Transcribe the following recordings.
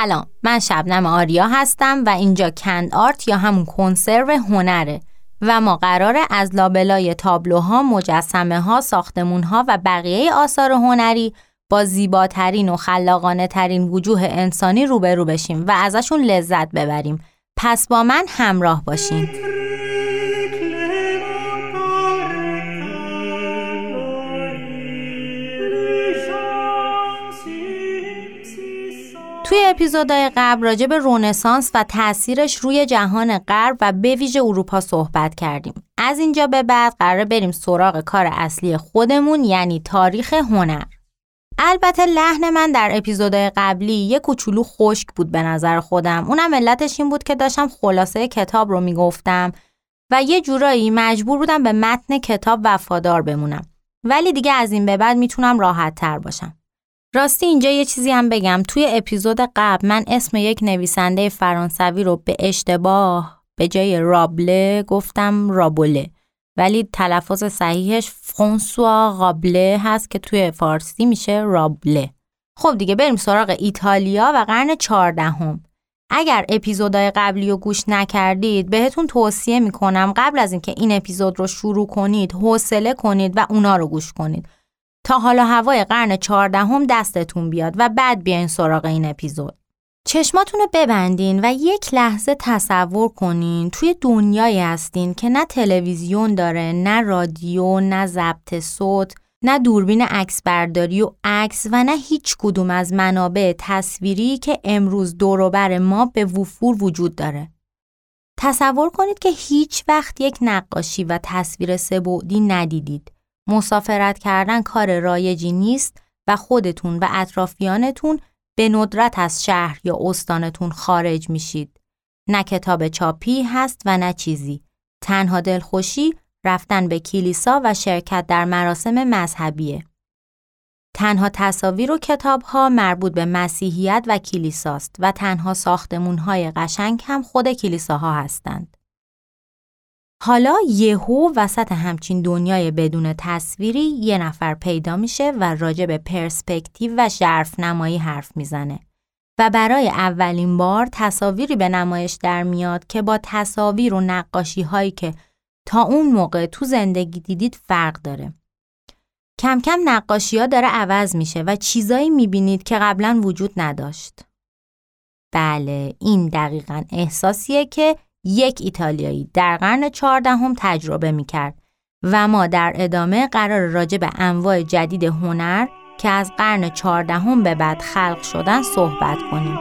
سلام من شبنم آریا هستم و اینجا کند آرت یا همون کنسرو هنره و ما قراره از لابلای تابلوها، مجسمه ها، ساختمون ها و بقیه آثار هنری با زیباترین و خلاقانه ترین وجوه انسانی روبرو بشیم و ازشون لذت ببریم. پس با من همراه باشین. توی اپیزودهای قبل راجع به رونسانس و تاثیرش روی جهان غرب و به ویژه اروپا صحبت کردیم. از اینجا به بعد قرار بریم سراغ کار اصلی خودمون یعنی تاریخ هنر. البته لحن من در اپیزودهای قبلی یه کوچولو خشک بود به نظر خودم. اونم علتش این بود که داشتم خلاصه کتاب رو می‌گفتم و یه جورایی مجبور بودم به متن کتاب وفادار بمونم. ولی دیگه از این به بعد می‌تونم راحت تر باشم. راستی اینجا یه چیزی هم بگم. توی اپیزود قبل من اسم یک نویسنده فرانسوی رو به اشتباه به جای رابله گفتم رابوله ولی تلفظ صحیحش فرانسوا رابله هست که توی فارسی میشه رابله. خب دیگه بریم سراغ ایتالیا و قرن چهاردهم. اگر اپیزودهای قبلی رو گوش نکردید بهتون توصیه می‌کنم قبل از اینکه این اپیزود رو شروع کنید حوصله کنید و اونا رو گوش کنید. تا حالا هوای قرن چهاردهم دستتون بیاد و بعد بیاین سراغ این اپیزود. چشماتون رو ببندین و یک لحظه تصور کنین توی دنیایی هستین که نه تلویزیون داره، نه رادیو، نه ضبط صوت، نه دوربین عکس برداری و عکس و نه هیچ کدوم از منابع تصویری که امروز دوروبر ما به وفور وجود داره. تصور کنید که هیچ وقت یک نقاشی و تصویر سبودی ندیدید. مسافرت کردن کار رایجی نیست و خودتون و اطرافیانتون به ندرت از شهر یا استانتون خارج میشید. نه کتاب چاپی هست و نه چیزی. تنها دلخوشی رفتن به کلیسا و شرکت در مراسم مذهبیه. تنها تصاویر و کتاب ها مربوط به مسیحیت و کلیساست و تنها ساختمون های قشنگ هم خود کلیساها هستند. حالا یهو وسط همچین دنیای بدون تصویری یه نفر پیدا میشه و راجع به پرسپکتیو و ژرف نمایی حرف می‌زنه و برای اولین بار تصاویری به نمایش در میاد که با تصاویر و نقاشی هایی که تا اون موقع تو زندگی دیدید فرق داره. کم کم نقاشی ها داره عوض میشه و چیزایی می‌بینید که قبلا وجود نداشت. بله این دقیقا احساسیه که یک ایتالیایی در قرن چهاردهم تجربه می کرد و ما در ادامه قرار راجع به انواع جدید هنر که از قرن چهاردهم به بعد خلق شدن صحبت کنیم.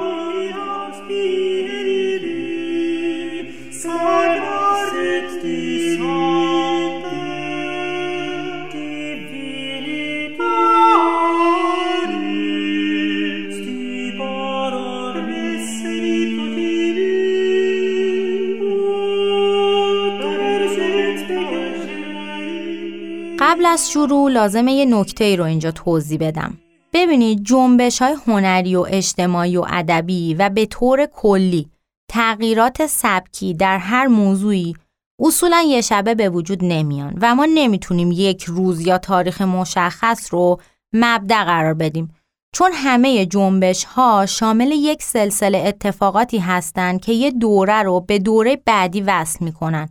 قبل از شروع لازمه یه نکته ای رو اینجا توضیح بدم. ببینید جنبش های هنری و اجتماعی و ادبی و به طور کلی تغییرات سبکی در هر موضوعی اصولا یه شبه به وجود نمیان و ما نمی‌تونیم یک روز یا تاریخ مشخص رو مبدع قرار بدیم چون همه جنبش ها شامل یک سلسله اتفاقاتی هستند که یه دوره رو به دوره بعدی وصل می‌کنن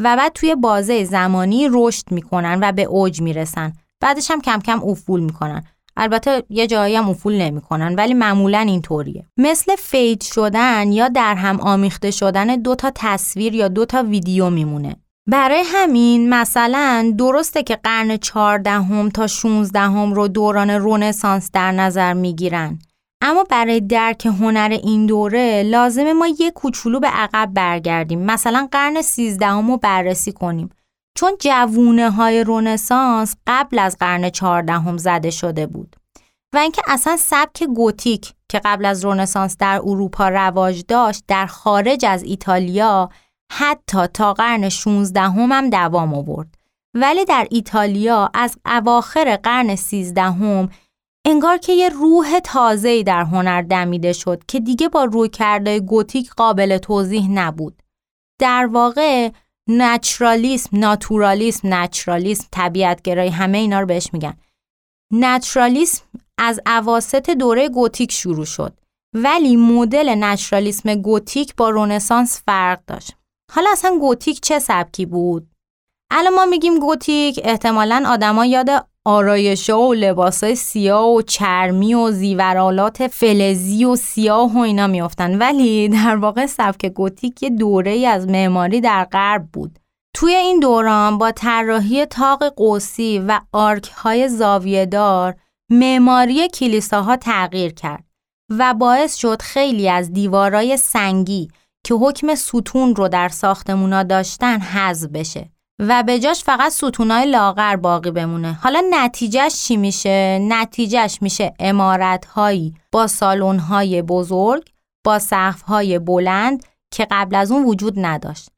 و بعد توی بازه زمانی رشد می‌کنن و به اوج می‌رسن. بعدش هم کم کم افول می‌کنن. البته یه جایی هم افول نمی‌کنن ولی معمولا اینطوریه. مثل فید شدن یا در هم آمیخته شدن دو تا تصویر یا دو تا ویدیو میمونه. برای همین مثلا درسته که قرن چهاردهم تا 16 هم رو دوران رونسانس در نظر می‌گیرن. اما برای درک هنر این دوره لازمه ما یه کوچولو به عقب برگردیم. مثلا قرن سیزدهم رو بررسی کنیم. چون جوونه های رونسانس قبل از قرن چهاردهم زده شده بود. و اینکه اصلا سبک گوتیک که قبل از رونسانس در اروپا رواج داشت در خارج از ایتالیا حتی تا قرن 16 هم دوام آورد. ولی در ایتالیا از اواخر قرن 13 هم انگار که یه روح تازه‌ای در هنر دمیده شد که دیگه با روی کرده گوتیک قابل توضیح نبود. در واقع نچرالیسم ناتورالیسم نچرالیسم طبیعت گرایی همه اینا رو بهش میگن. نچرالیسم از اواسط دوره گوتیک شروع شد ولی مدل نچرالیسم گوتیک با رونسانس فرق داشت. حالا اصلا گوتیک چه سبکی بود؟ الان ما میگیم گوتیک احتمالا آدما یاد آرایش و لباسای سیاه و چرمی و زیورالات فلزی و سیاه و اینا میافتن. ولی در واقع سبک گوتیک یه دوره ای از معماری در غرب بود. توی این دوران با طراحی تاق قوسی و آرک های معماری کلیساها تغییر کرد و باعث شد خیلی از دیوارای سنگی که حکم ستون رو در ساختمونا داشتن حذف بشه. و به جاش فقط ستونای لاغر باقی بمونه. حالا نتیجهش چی میشه؟ نتیجهش میشه امارتهایی با سالن‌های بزرگ با سقف‌های بلند که قبل از اون وجود نداشت.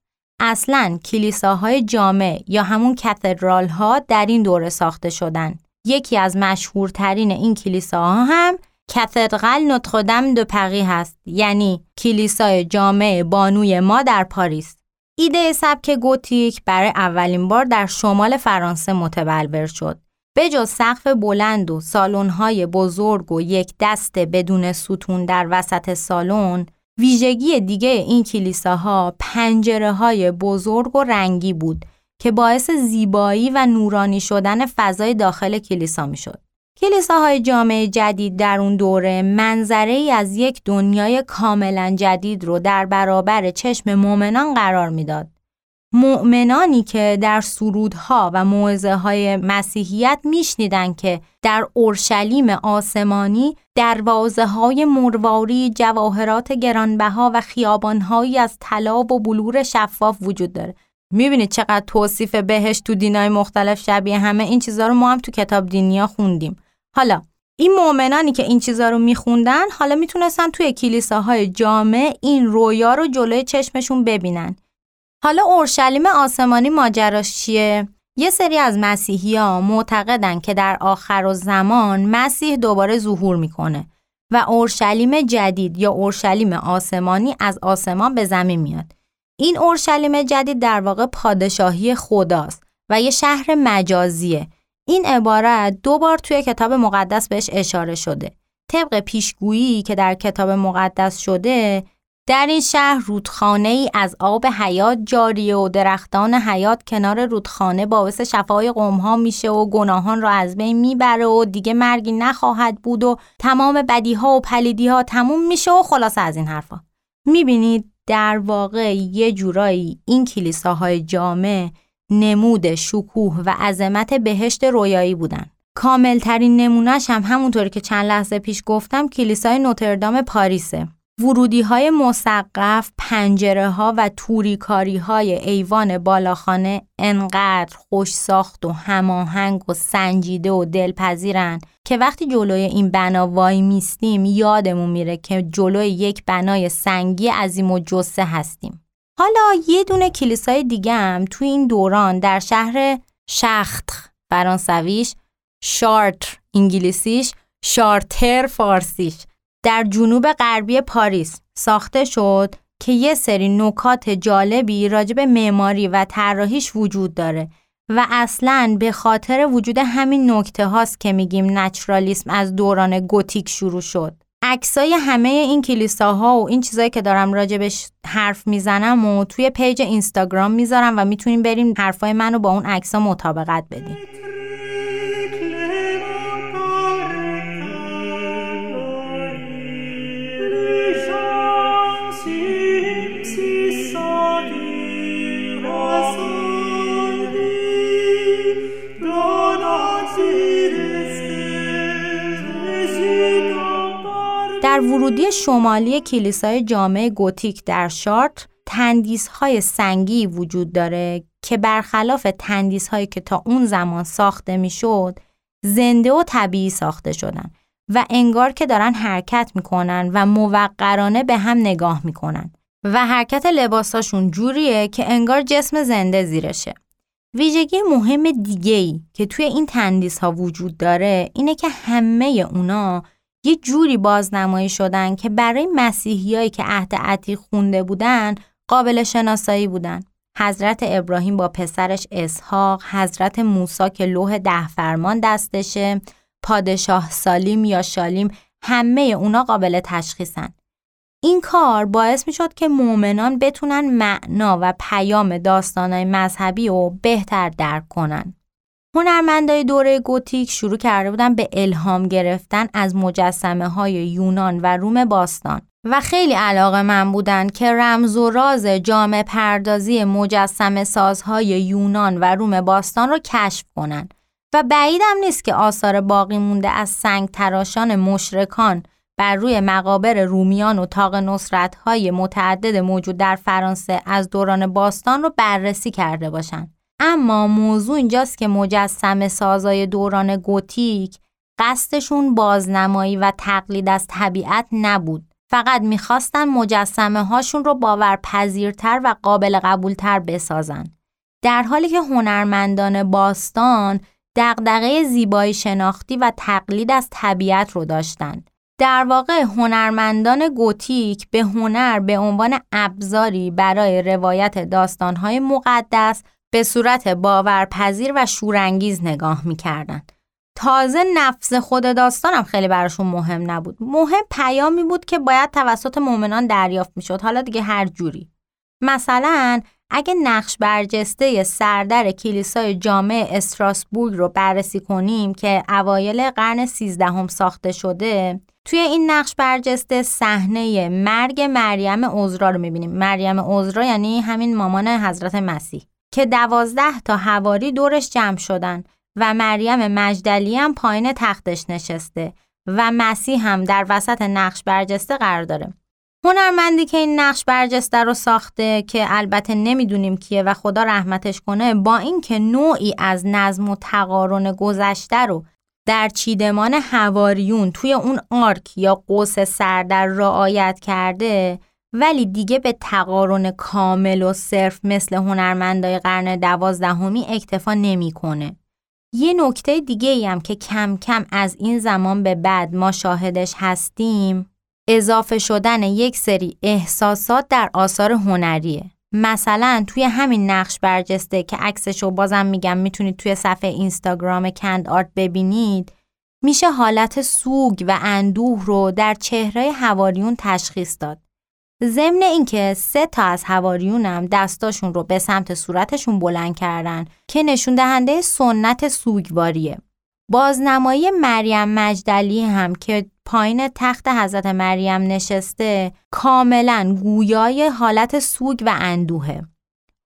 اصلا کلیساهای جامع یا همون کاتدرال ها در این دوره ساخته شدن. یکی از مشهورترین این کلیساها هم کاتدرال نوتردام دو پری هست یعنی کلیسای جامع بانوی ما در پاریس. ایده سبک گوتیک برای اولین بار در شمال فرانسه متبلور شد. به جز سقف بلند و سالن‌های بزرگ و یک دست بدون ستون در وسط سالن، ویژگی دیگه این کلیساها پنجره های بزرگ و رنگی بود که باعث زیبایی و نورانی شدن فضای داخل کلیسا می شد. کلیساهای جامعه جدید در اون دوره منظره ای از یک دنیای کاملا جدید رو در برابر چشم مؤمنان قرار می‌داد. مؤمنانی که در سرودها و موعظه های مسیحیت میشنیدند که در اورشلیم آسمانی دروازه های مرواری جواهرات گرانبها و خیابانهایی از طلا و بلور شفاف وجود داره می‌بینید چقدر توصیف بهش تو دینای مختلف شبیه همه این چیزها رو ما هم تو کتاب دینیا خوندیم حالا این مؤمنانی که این چیزا رو میخوندن حالا می‌تونستن توی کلیساهای جامع این رویا رو جلوی چشمشون ببینن حالا اورشلیم آسمانی ماجراش چیه؟ یه سری از مسیحی ها معتقدن که در آخر و زمان مسیح دوباره ظهور می‌کنه و اورشلیم جدید یا اورشلیم آسمانی از آسمان به زمین میاد. این اورشلیم جدید در واقع پادشاهی خداست و یه شهر مجازیه این عبارت دو بار توی کتاب مقدس بهش اشاره شده. طبق پیشگویی که در کتاب مقدس شده در این شهر رودخانه ای از آب حیات جاریه و درختان حیات کنار رودخانه باعث شفای قومها میشه و گناهان را از بین می‌بره و دیگه مرگی نخواهد بود و تمام بدیها و پلیدیها تموم میشه و خلاصه از این حرفا می‌بینید در واقع یه جورایی این کلیساهای جامع نمود شکوه و عظمت بهشت رویایی بودن. کاملترین نمونهش هم همونطوری که چند لحظه پیش گفتم کلیسای نوتردام پاریسه. ورودی های مسقف، پنجره ها و توریکاری های ایوان بالاخانه انقدر خوش ساخت و هماهنگ و سنجیده و دلپذیرن که وقتی جلوی این بنا وای میستیم یادمون میره که جلوی یک بنای سنگی عظیم و جسه هستیم. حالا یه دونه کلیسای دیگه هم توی این دوران در شهر شخت فرانسویش شارتر انگلیسیش شارتر فارسیش. در جنوب غربی پاریس ساخته شد که یه سری نکات جالبی راجب معماری و طراحیش وجود داره و اصلا به خاطر وجود همین نکته هاست که میگیم نچرالیسم از دوران گوتیک شروع شد. عکسای همه این کلیساها و این چیزایی که دارم راجبش حرف می‌زنم و توی پیج اینستاگرام می‌ذارم و می‌تونیم بریم حرفای منو با اون عکسا مطابقت بدیم. ورودی شمالی کلیسای جامع گوتیک در شارت تندیس های سنگی وجود داره که برخلاف تندیس هایی که تا اون زمان ساخته می‌شد زنده و طبیعی ساخته شدن و انگار که دارن حرکت می‌کنن و موقرانه به هم نگاه می‌کنن و حرکت لباساشون جوریه که انگار جسم زنده زیرشه. ویژگی مهم دیگه که توی این تندیس ها وجود داره اینه که همه اونا یه جوری بازنمایی شدن که برای مسیحیایی که عهد عتیق خونده بودن قابل شناسایی بودن. حضرت ابراهیم با پسرش اسحاق حضرت موسی که لوح ده فرمان دستشه پادشاه سالیم یا شالیم همه اونا قابل تشخیصن این کار باعث می شد که مؤمنان بتونن معنا و پیام داستانهای مذهبی رو بهتر درک کنن. هنرمندای دوره گوتیک شروع کرده بودن به الهام گرفتن از مجسمه های یونان و روم باستان و خیلی علاقه من بودن که رمز و راز جامع پردازی مجسم سازهای یونان و روم باستان رو کشف کنن و بعیدم نیست که آثار باقی مونده از سنگ تراشان مشرکان بر روی مقابر رومیان و تاق نصرت های متعدد موجود در فرانسه از دوران باستان رو بررسی کرده باشند. اما موضوع اینجاست که مجسم سازای دوران گوتیک قصدشون بازنمایی و تقلید از طبیعت نبود. فقط می‌خواستن مجسمه هاشون رو باورپذیرتر و قابل قبولتر بسازن. در حالی که هنرمندان باستان دغدغه زیبایی شناختی و تقلید از طبیعت رو داشتند. در واقع هنرمندان گوتیک به هنر به عنوان ابزاری برای روایت داستانهای مقدس به صورت باورپذیر و شورانگیز نگاه می‌کردند. تازه نفس خود داستانم خیلی براشون مهم نبود. مهم پیامی بود که باید توسط مؤمنان دریافت می‌شد. حالا دیگه هر جوری. مثلا اگه نقش برجسته سردر کلیسای جامع استراسبورگ رو بررسی کنیم که اوایل قرن سیزدهم ساخته شده توی این نقش برجسته صحنه مرگ مریم عذرا رو می‌بینیم مریم عذرا یعنی همین مامان حضرت مسیح که دوازده تا هواری دورش جمع شدن و مریم مجدلی هم پایین تختش نشسته و مسیح هم در وسط نقش برجسته قرار داره. هنرمندی که این نقش برجسته رو ساخته که البته نمی‌دونیم کیه و خدا رحمتش کنه با اینکه نوعی از نظم و تقارن گذشته رو در چیدمان هواریون توی اون آرک یا قوس سردر رعایت کرده ولی دیگه به تقارن کامل و صرف مثل هنرمندای قرن دوازدهمی اکتفا نمی‌کنه. یه نکته دیگه ای هم که کم کم از این زمان به بعد ما شاهدش هستیم اضافه شدن یک سری احساسات در آثار هنریه. مثلا توی همین نقش برجسته که عکسشو بازم میگم می‌تونید توی صفحه اینستاگرام کند آرت ببینید میشه حالت سوگ و اندوه رو در چهره هواریون تشخیص داد. ضمن اینکه سه تا از هواریونم دستاشون رو به سمت صورتشون بلند کردن که نشون دهنده سنت سوگواریه. بازنمایی مریم مجدلی هم که پایین تخت حضرت مریم نشسته کاملا گویای حالت سوگ و اندوهه.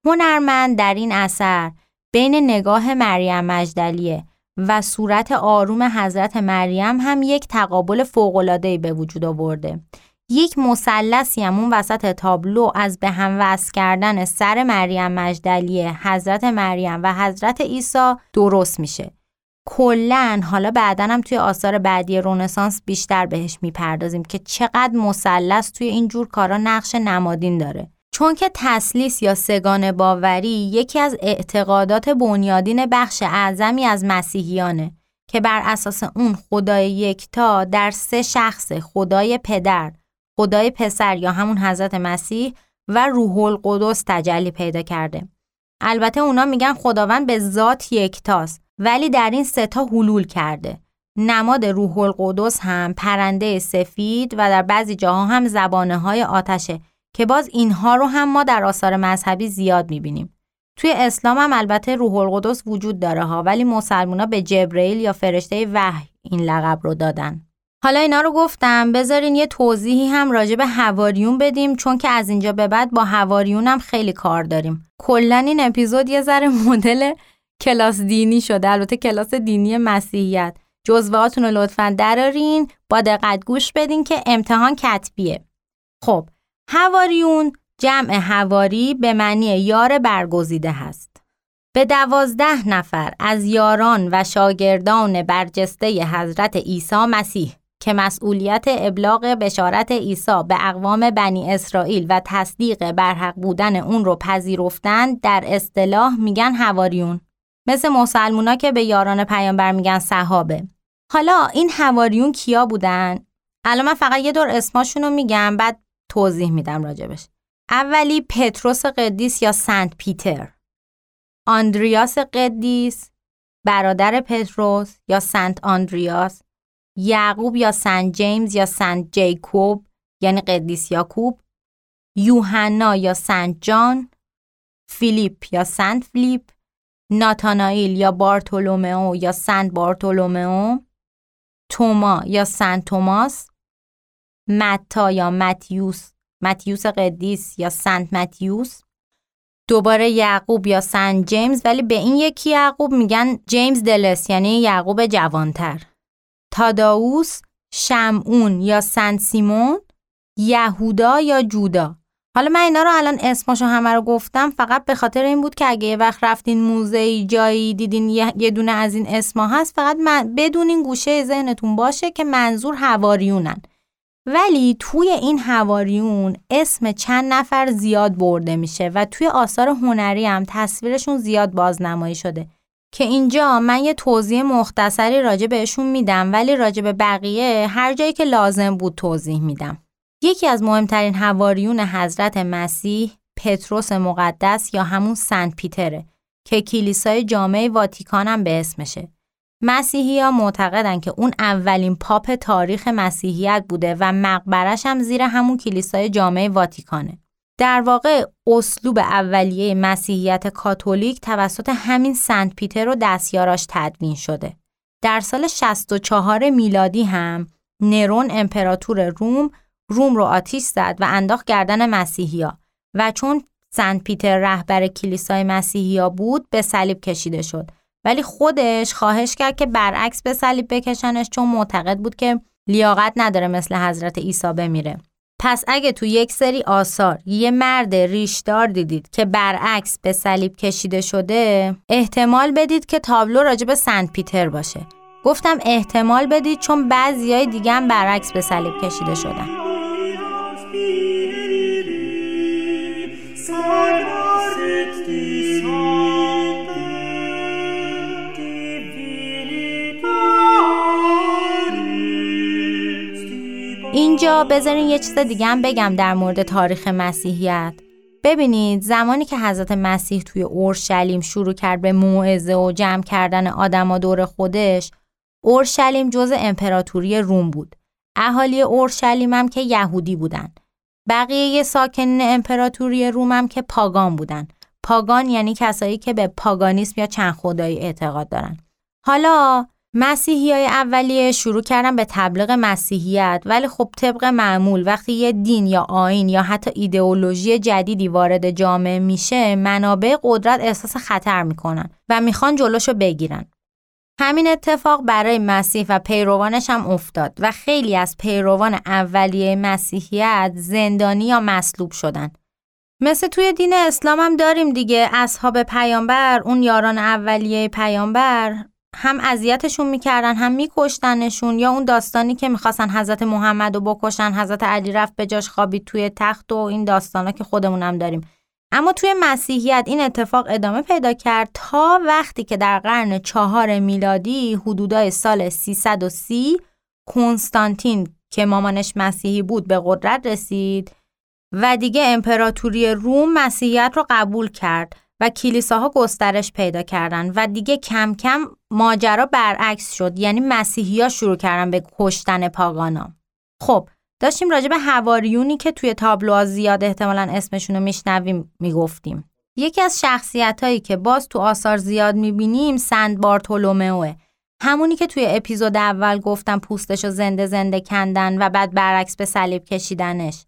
هنرمند در این اثر بین نگاه مریم مجدلیه و صورت آروم حضرت مریم هم یک تقابل فوق‌العاده‌ای به وجود آورده. یک مثلثی هم اون وسط تابلو از به هم وصل کردن سر مریم مجدلیه حضرت مریم و حضرت عیسی درست میشه. کلا حالا بعدا هم توی آثار بعدی رونسانس بیشتر بهش می‌پردازیم که چقدر مثلث توی این جور کارا نقش نمادین داره. چون که تسلیس یا سگان باوری یکی از اعتقادات بنیادین بخش اعظمی از مسیحیانه که بر اساس اون خدای یکتا در سه شخص خدای پدر، خدای پسر یا همون حضرت مسیح و روح القدس تجلی پیدا کرده. البته اونا میگن خداوند به ذات یکتاست ولی در این ستا حلول کرده. نماد روح القدس هم پرنده سفید و در بعضی جاها هم زبانه های آتشه که باز اینها رو هم ما در آثار مذهبی زیاد می‌بینیم. توی اسلام هم البته روح القدس وجود داره ها ولی مسلمونا به جبرئیل یا فرشته وحی این لقب رو دادن. حالا اینا رو گفتم بذارین یه توضیحی هم راجع به هواریون بدیم چون که از اینجا به بعد با هواریون هم خیلی کار داریم. کلا این اپیزود یه ذره مدل کلاس دینی شده البته کلاس دینی مسیحیت. جزوهاتون رو لطفا درارین با دقت گوش بدین که امتحان کتبیه. خب هواریون جمع هواری به معنی یار برگزیده هست. به دوازده نفر از یاران و شاگردان برجسته حضرت عیسی مسیح. که مسئولیت ابلاغ بشارت عیسی به اقوام بنی اسرائیل و تصدیق برحق بودن اون رو پذیرفتند در اصطلاح میگن هواریون مثل مسلمونا که به یاران پیامبر میگن صحابه. حالا این هواریون کیا بودن؟ الان من فقط یه دور اسماشون رو میگم بعد توضیح میدم راجبش. اولی پتروس قدیس یا سنت پیتر. آندریاس قدیس برادر پتروس یا سنت آندریاس. یعقوب یا سنت جیمز یا سنت جیکوب یعنی قدیس یاکوب یوحنا یا سنت جان فیلیپ یا سنت فیلیپ ناتانائیل یا بارتولومئو یا سنت بارتولومئو توما یا سنت توماس متی یا متیوس متیوس قدیس یا سنت متیوس. دوباره یعقوب یا سنت جیمز ولی به این یکی یعقوب میگن جیمز دلس یعنی یعقوب جوانتر. تاداوس شمعون یا سنت سیمون یهودا یا جودا. حالا من اینا رو الان اسماشو همه رو گفتم فقط به خاطر این بود که اگه یه وقت رفتین موزه جایی دیدین یه دونه از این اسما هست فقط من بدونین گوشه ذهنتون باشه که منظور هواریونن. ولی توی این هواریون اسم چند نفر زیاد برده میشه و توی آثار هنری هم تصویرشون زیاد بازنمایی شده. که اینجا من یه توضیح مختصری راجع بهشون میدم ولی راجع به بقیه هر جایی که لازم بود توضیح میدم. یکی از مهمترین هواریون حضرت مسیح پتروس مقدس یا همون سنت پیتره که کلیسای جامعه واتیکان هم به اسمشه. مسیحی ها معتقدن که اون اولین پاپ تاریخ مسیحیت بوده و مقبرش هم زیر همون کلیسای جامعه واتیکانه. در واقع اسلوب اولیه مسیحیت کاتولیک توسط همین سنت پیتر و دستیاراش تدوین شده. در سال 64 میلادی هم نرون امپراتور روم روم رو آتیش زد و انداخت گردن مسیحیا و چون سنت پیتر رهبر کلیسای مسیحیا بود به صلیب کشیده شد ولی خودش خواهش کرد که برعکس به صلیب بکشنش چون معتقد بود که لیاقت نداره مثل حضرت عیسی بمیره پس اگه تو یک سری آثار یه مرد ریشدار دیدید که برعکس به صلیب کشیده شده احتمال بدید که تابلو راجب سنت پیتر باشه. گفتم احتمال بدید چون بعضیای دیگه هم برعکس به صلیب کشیده شدن. اینجا بذارین یه چیز دیگه هم بگم در مورد تاریخ مسیحیت. ببینید زمانی که حضرت مسیح توی اورشلیم شروع کرد به موعظه و جمع کردن آدما دور خودش اورشلیم جزء امپراتوری روم بود. اهالی اورشلیم هم که یهودی بودن. بقیه ساکنین امپراتوری روم هم که پاگان بودن. پاگان یعنی کسایی که به پاگانیسم یا چند خدایی اعتقاد دارن. حالا مسیحی های اولیه شروع کردن به تبلیغ مسیحیت ولی خب طبق معمول وقتی یه دین یا آین یا حتی ایدئولوژی جدیدی وارد جامعه میشه منابع قدرت احساس خطر می‌کنن و می‌خوان جلوشو بگیرن. همین اتفاق برای مسیح و پیروانش هم افتاد و خیلی از پیروان اولیه مسیحیت زندانی یا مصلوب شدن. مثل توی دین اسلام هم داریم دیگه اصحاب پیامبر اون یاران اولیه پیامبر. هم اذیتشون می‌کردن هم میکشتنشون یا اون داستانی که می‌خواستن حضرت محمد رو بکشن حضرت علی رفت به جاش خوابید توی تخت و این داستانا که خودمونم داریم. اما توی مسیحیت این اتفاق ادامه پیدا کرد تا وقتی که در قرن چهار میلادی حدودای سال 330 کنستانتین که مامانش مسیحی بود به قدرت رسید و دیگه امپراتوری روم مسیحیت رو قبول کرد. و کلیساها گسترش پیدا کردن و دیگه کم کم ماجرا برعکس شد. یعنی مسیحی ها شروع کردن به کشتن پاگانا. خب داشتیم راجع به هواریونی که توی تابلوها زیاد احتمالا اسمشون رو میشنویم می‌گفتیم. یکی از شخصیت هایی که باز تو آثار زیاد می‌بینیم سند بارتولومئوه همونی که توی اپیزود اول گفتم پوستش رو زنده زنده کندن و بعد برعکس به صلیب کشیدنش.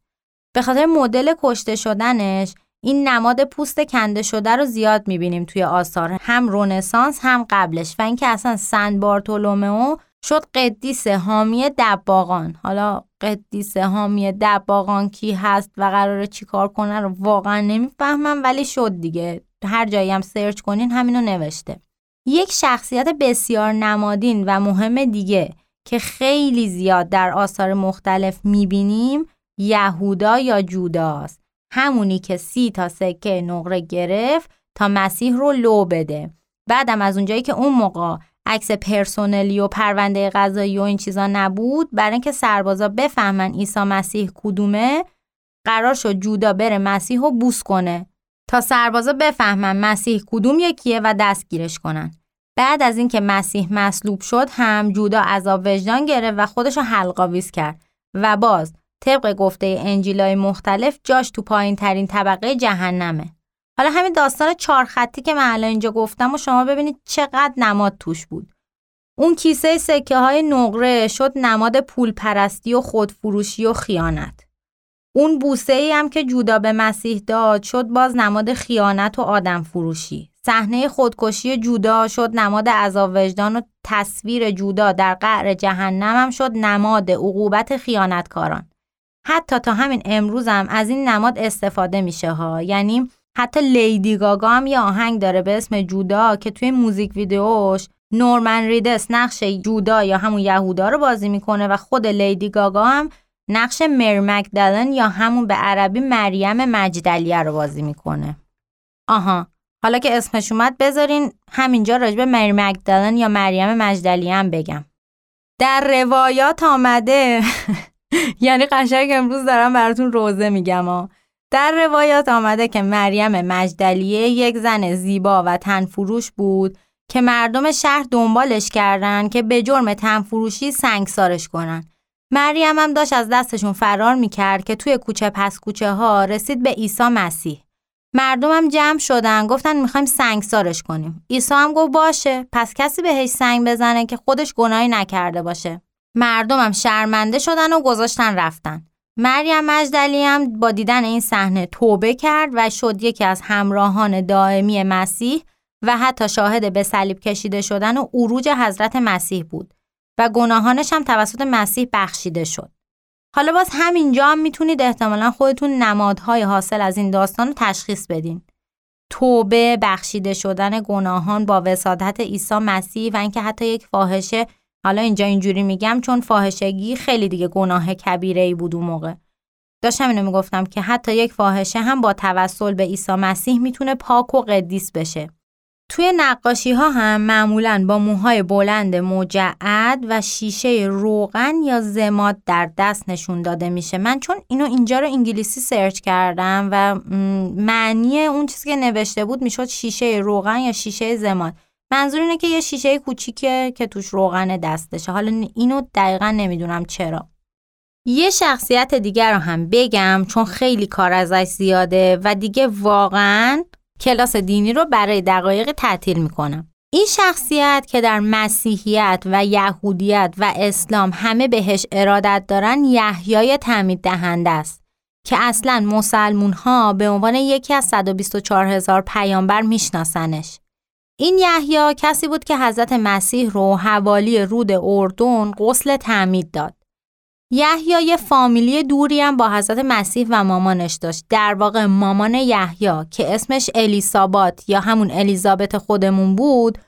به خاطر مدل کشته شدنش این نماد پوست کنده شده رو زیاد می‌بینیم توی آثار. هم رونسانس هم قبلش. و اینکه اصلا سن بارتولومئو شد قدیس حامی دباغان. حالا قدیس حامی دباغان کی هست و قراره چیکار کنه رو واقعا نمی‌فهمم ولی شد دیگه. هر جایی هم سرچ کنین همینو نوشته. یک شخصیت بسیار نمادین و مهم دیگه که خیلی زیاد در آثار مختلف می‌بینیم یهودا یا جوداست. همونی که سی تا سکه نقره گرفت تا مسیح رو لو بده بعدم از اونجایی که اون موقع عکس پرسونلی و پرونده قضایی و این چیزا نبود برای اینکه سربازا بفهمن عیسی مسیح کدومه قرار شد جودا بره مسیح و بوس کنه تا سربازا بفهمن مسیح کدوم یکیه و دستگیرش کنن. بعد از اینکه مسیح مصلوب شد هم جودا عذاب وجدان گرفت و خودش رو حلقاویز کرد و باز طبق گفته انجیلای مختلف جاش تو پایین ترین طبقه جهنمه. حالا همین داستان چهار خطی که من الان اینجا گفتم و شما ببینید چقدر نماد توش بود. اون کیسه سکه های نقره شد نماد پول پرستی و خودفروشی و خیانت. اون بوسه ای هم که جودا به مسیح داد شد باز نماد خیانت و آدم فروشی. صحنه خودکشی جودا شد نماد عذاب وجدان و تصویر جودا در قعر جهنم هم شد نماد عقوبت خیانتکاران. حتی تا همین امروز هم از این نماد استفاده میشه ها یعنی حتی لیدی گاگا هم یه آهنگ داره به اسم جودا که توی موزیک ویدیوش نورمن ریدس نقش جودا یا همون یهودا رو بازی می‌کنه و خود لیدی گاگا هم نقش مری مکدلن یا همون به عربی مریم مجدلیه رو بازی می‌کنه. آها حالا که اسمش اومد بذارین همینجا راجب مری مکدلن یا مریم مجدلیه هم بگم. در روایات آمده یعنی قشنگ امروز دارم براتون روزه میگم ها. در روایات آمده که مریم مجدلیه یک زن زیبا و تنفروش بود که مردم شهر دنبالش کردن که به جرم تنفروشی سنگسارش کنن. مریم هم داشت از دستشون فرار می‌کرد که توی کوچه پس کوچه ها رسید به عیسی مسیح. مردمم جمع شدن گفتن می‌خوایم سنگسارش کنیم. عیسی هم گفت باشه پس کسی بهش سنگ بزنه که خودش گناهی نکرده باشه. مردمم شرمنده شدن و گذاشتن رفتن. مریم مجدلی هم با دیدن این صحنه توبه کرد و شد یکی از همراهان دائمی مسیح و حتی شاهد به صلیب کشیده شدن و عروج حضرت مسیح بود و گناهانش هم توسط مسیح بخشیده شد. حالا باز همینجا هم می‌تونید احتمالا خودتون نمادهای حاصل از این داستان رو تشخیص بدین. توبه، بخشیده شدن گناهان با وسادت عیسی مسیح و اینکه حتی یک فاحشه حالا اینجا اینجوری میگم چون فاحشگی خیلی دیگه گناه کبیره ای بود اون موقع. داشتم اینو می‌گفتم که حتی یک فاحشه هم با توسل به عیسی مسیح می‌تونه پاک و قدیس بشه. توی نقاشی ها هم معمولا با موهای بلند مجعد و شیشه روغن یا زماد در دست نشون داده میشه من چون اینو اینجا رو انگلیسی سرچ کردم و معنی اون چیزی که نوشته بود می‌شد شیشه روغن یا شیشه زماد منظور اینه که یه شیشه کوچیکه که توش روغن دستشه حالا اینو دقیقا نمی‌دونم چرا یه شخصیت دیگر رو هم بگم چون خیلی کار ازش زیاده و دیگه واقعا کلاس دینی رو برای دقایق تعطیل می‌کنم. این شخصیت که در مسیحیت و یهودیت و اسلام همه بهش ارادت دارن یحیای تعمید دهنده است که اصلا مسلمون ها به عنوان یکی از 124 هزار پیامبر میشناسنش. این یحیی کسی بود که حضرت مسیح رو حوالی رود اردن غسل تعمید داد. یحیی یه فامیلی دوری هم با حضرت مسیح و مامانش داشت. در واقع مامان یحیی که اسمش الیسابات یا همون الیزابت خودمون بود،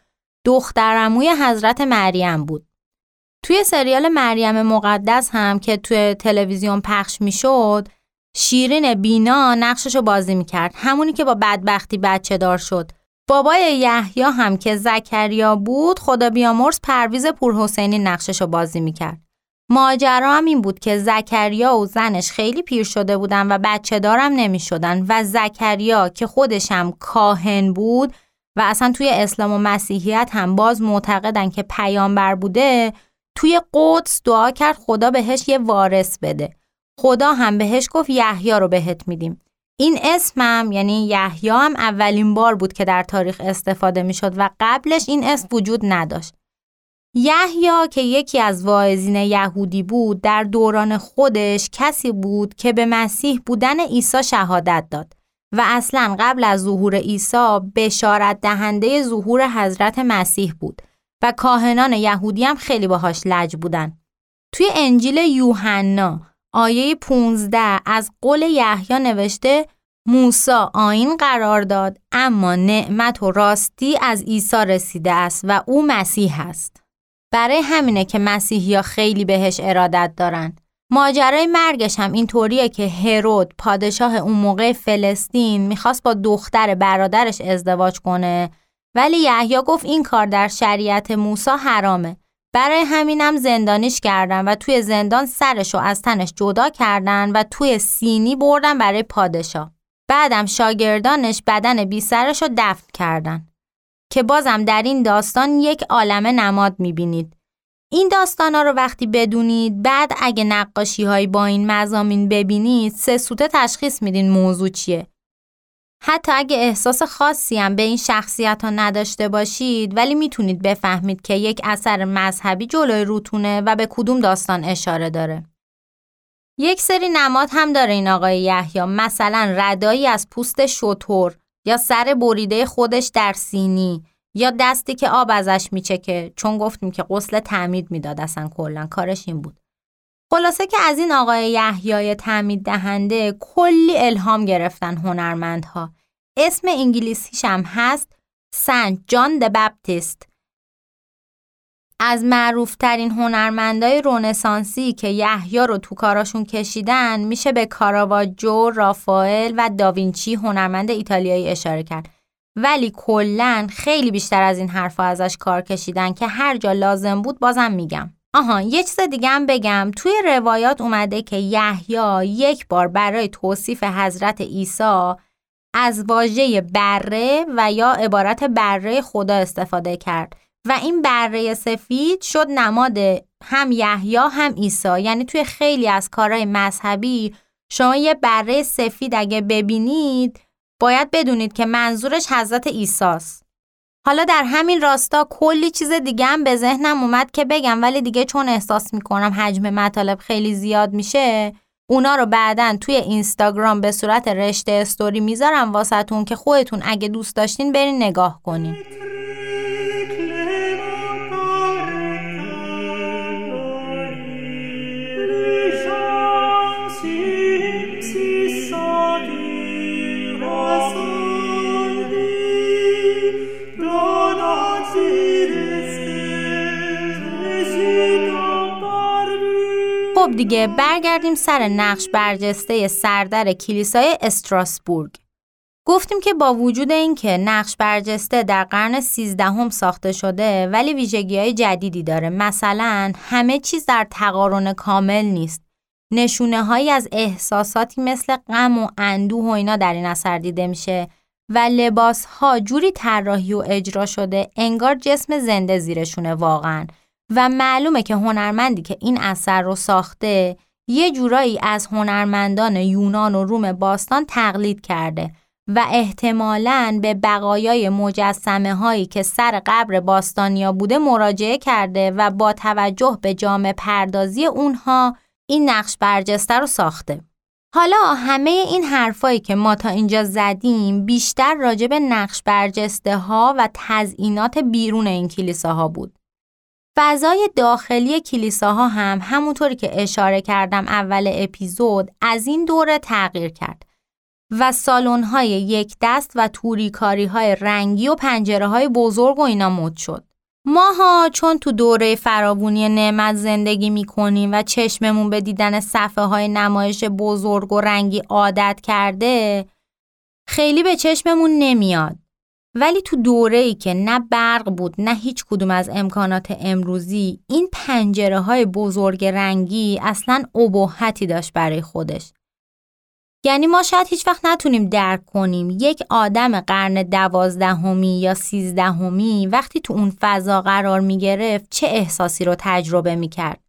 دخترموی حضرت مریم بود. توی سریال مریم مقدس هم که توی تلویزیون پخش می‌شد، شیرین بینا نقششو بازی می‌کرد. همونی که با بدبختی بچه دار شد. بابای یحیی هم که زکریا بود، خدا بیامرز پرویز پورحسینی نقششو بازی می‌کرد. ماجرا هم این بود که زکریا و زنش خیلی پیر شده بودن و بچه دارم نمی شدن و زکریا که خودش هم کاهن بود و اصلا توی اسلام و مسیحیت هم باز معتقدن که پیامبر بوده توی قدس دعا کرد خدا بهش یه وارث بده خدا هم بهش گفت یحیی رو بهت میدیم این اسمم یعنی یحیی هم اولین بار بود که در تاریخ استفاده می‌شد و قبلش این اسم وجود نداشت یحیی که یکی از واعظین یهودی بود در دوران خودش کسی بود که به مسیح بودن عیسی شهادت داد و اصلا قبل از ظهور عیسی بشارت دهنده ظهور حضرت مسیح بود و کاهنان یهودی هم خیلی باهاش لج بودن. توی انجیل یوحنا آیه 15 از قول یحیی نوشته موسی آین قرار داد اما نعمت و راستی از عیسی رسیده است و او مسیح است. برای همینه که مسیحیا خیلی بهش ارادت دارن. ماجرای مرگش هم اینطوریه که هرود پادشاه اون موقع فلسطین می‌خواست با دختر برادرش ازدواج کنه ولی یحیی گفت این کار در شریعت موسی حرامه برای همینم زندانیش کردن و توی زندان سرشو از تنش جدا کردن و توی سینی بردن برای پادشاه. بعدم شاگردانش بدن بی سرشو دفن کردن. که بازم در این داستان یک عالم نماد می‌بینید. این داستان ها رو وقتی بدونید بعد اگه نقاشی هایی با این مزامین ببینید سه سوته تشخیص میدین موضوع چیه. حتی اگه احساس خاصی هم به این شخصیت ها نداشته باشید ولی می‌تونید بفهمید که یک اثر مذهبی جلوی روتونه و به کدوم داستان اشاره داره. یک سری نماد هم داره این آقای یحیی. مثلا ردایی از پوست شطور یا سر بریده خودش در سینی یا دستی که آب ازش میچکه. چون گفتیم که غسل تعمید می‌داد اصلا کلا کارش این بود. خلاصه که از این آقای یحیای تعمید دهنده کلی الهام گرفتن هنرمندها اسم انگلیسیش هم هست سنت جان د بپتیست از معروفترین هنرمندای رونسانسی که یحیی رو تو کاراشون کشیدن میشه به کاراواجو، رافائل و داوینچی هنرمند ایتالیایی اشاره کرد. ولی کلا خیلی بیشتر از این حرفا ازش کار کشیدن که هر جا لازم بود بازم میگم. آها یه چیز دیگه هم بگم. توی روایات اومده که یحیی یک بار برای توصیف حضرت عیسی از واژه بره و یا عبارت بره خدا استفاده کرد. و این بره سفید شد نماد هم یحیی هم عیسی. یعنی توی خیلی از کارهای مذهبی شما یه بره سفید اگه ببینید باید بدونید که منظورش حضرت عیسی حالا در همین راستا کلی چیز دیگه هم به ذهنم اومد که بگم ولی دیگه چون احساس می‌کنم حجم مطالب خیلی زیاد میشه اونا رو بعدا توی اینستاگرام به صورت رشته استوری می‌ذارم واسهتون که خودتون اگه دوست داشتین برین نگاه کنین. خب دیگه برگردیم سر نقش برجسته سردر کلیسای استراسبورگ. گفتیم که با وجود اینکه نقش برجسته در قرن سیزدهم ساخته شده ولی ویژگی های جدیدی داره. مثلا همه چیز در تقارن کامل نیست. نشونه هایی از احساساتی مثل غم و اندوه و اینا در این اثر دیده میشه و لباس ها جوری طراحی و اجرا شده انگار جسم زنده زیرشونه واقعا. و معلومه که هنرمندی که این اثر رو ساخته یه جورایی از هنرمندان یونان و روم باستان تقلید کرده و احتمالاً به بقایای مجسمه هایی که سر قبر باستانیا بوده مراجعه کرده و با توجه به جامعه پردازی اونها این نقش برجسته رو ساخته. حالا همه این حرفایی که ما تا اینجا زدیم بیشتر راجع به نقش برجسته ها و تزئینات بیرون این کلیساها بود. فضای داخلی کلیساها هم همونطوری که اشاره کردم اول اپیزود از این دوره تغییر کرد و سالن‌های یک دست و توریکاری های رنگی و پنجره های بزرگ و اینا مد شد. ماها چون تو دوره فراوونی نعمت زندگی می‌کنیم و چشممون به دیدن صفحه های نمایش بزرگ و رنگی عادت کرده خیلی به چشممون نمیاد. ولی تو دوره ای که نه برق بود نه هیچ کدوم از امکانات امروزی این پنجره های بزرگ رنگی اصلا ابهتی داشت برای خودش. یعنی ما شاید هیچ وقت نتونیم درک کنیم یک آدم قرن دوازدهمی یا سیزدهمی وقتی تو اون فضا قرار می گرفت چه احساسی رو تجربه می کرد.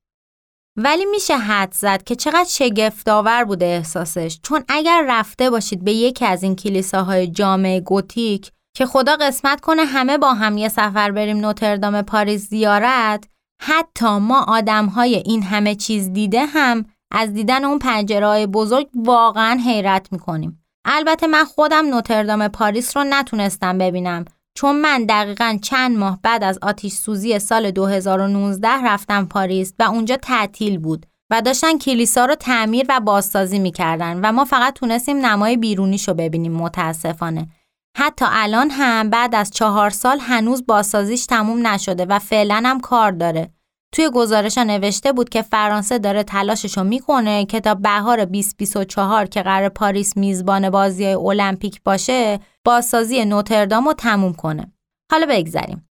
ولی میشه حد زد که چقدر شگفتآور بوده احساسش چون اگر رفته باشید به یکی از این کلیساهای جامع گوتیک که خدا قسمت کنه همه با هم یه سفر بریم نوتردام پاریس زیارت حتی ما آدم های این همه چیز دیده هم از دیدن اون پنجره بزرگ واقعا حیرت می‌کنیم. البته من خودم نوتردام پاریس رو نتونستم ببینم چون من دقیقا چند ماه بعد از آتیش سوزی سال 2019 رفتم پاریس و اونجا تعطیل بود و داشتن کلیسا رو تعمیر و بازسازی می‌کردن و ما فقط تونستیم نمای بیرونیش رو ببینیم متاسفانه. حتی الان هم بعد از چهار سال هنوز بازسازیش تموم نشده و فعلا هم کار داره. توی گزارش نوشته بود که فرانسه داره تلاششو می‌کنه که تا بهار 2024 که قرار پاریس میزبان بازی المپیک باشه بازسازی نوتردام رو تموم کنه. حالا بگذریم.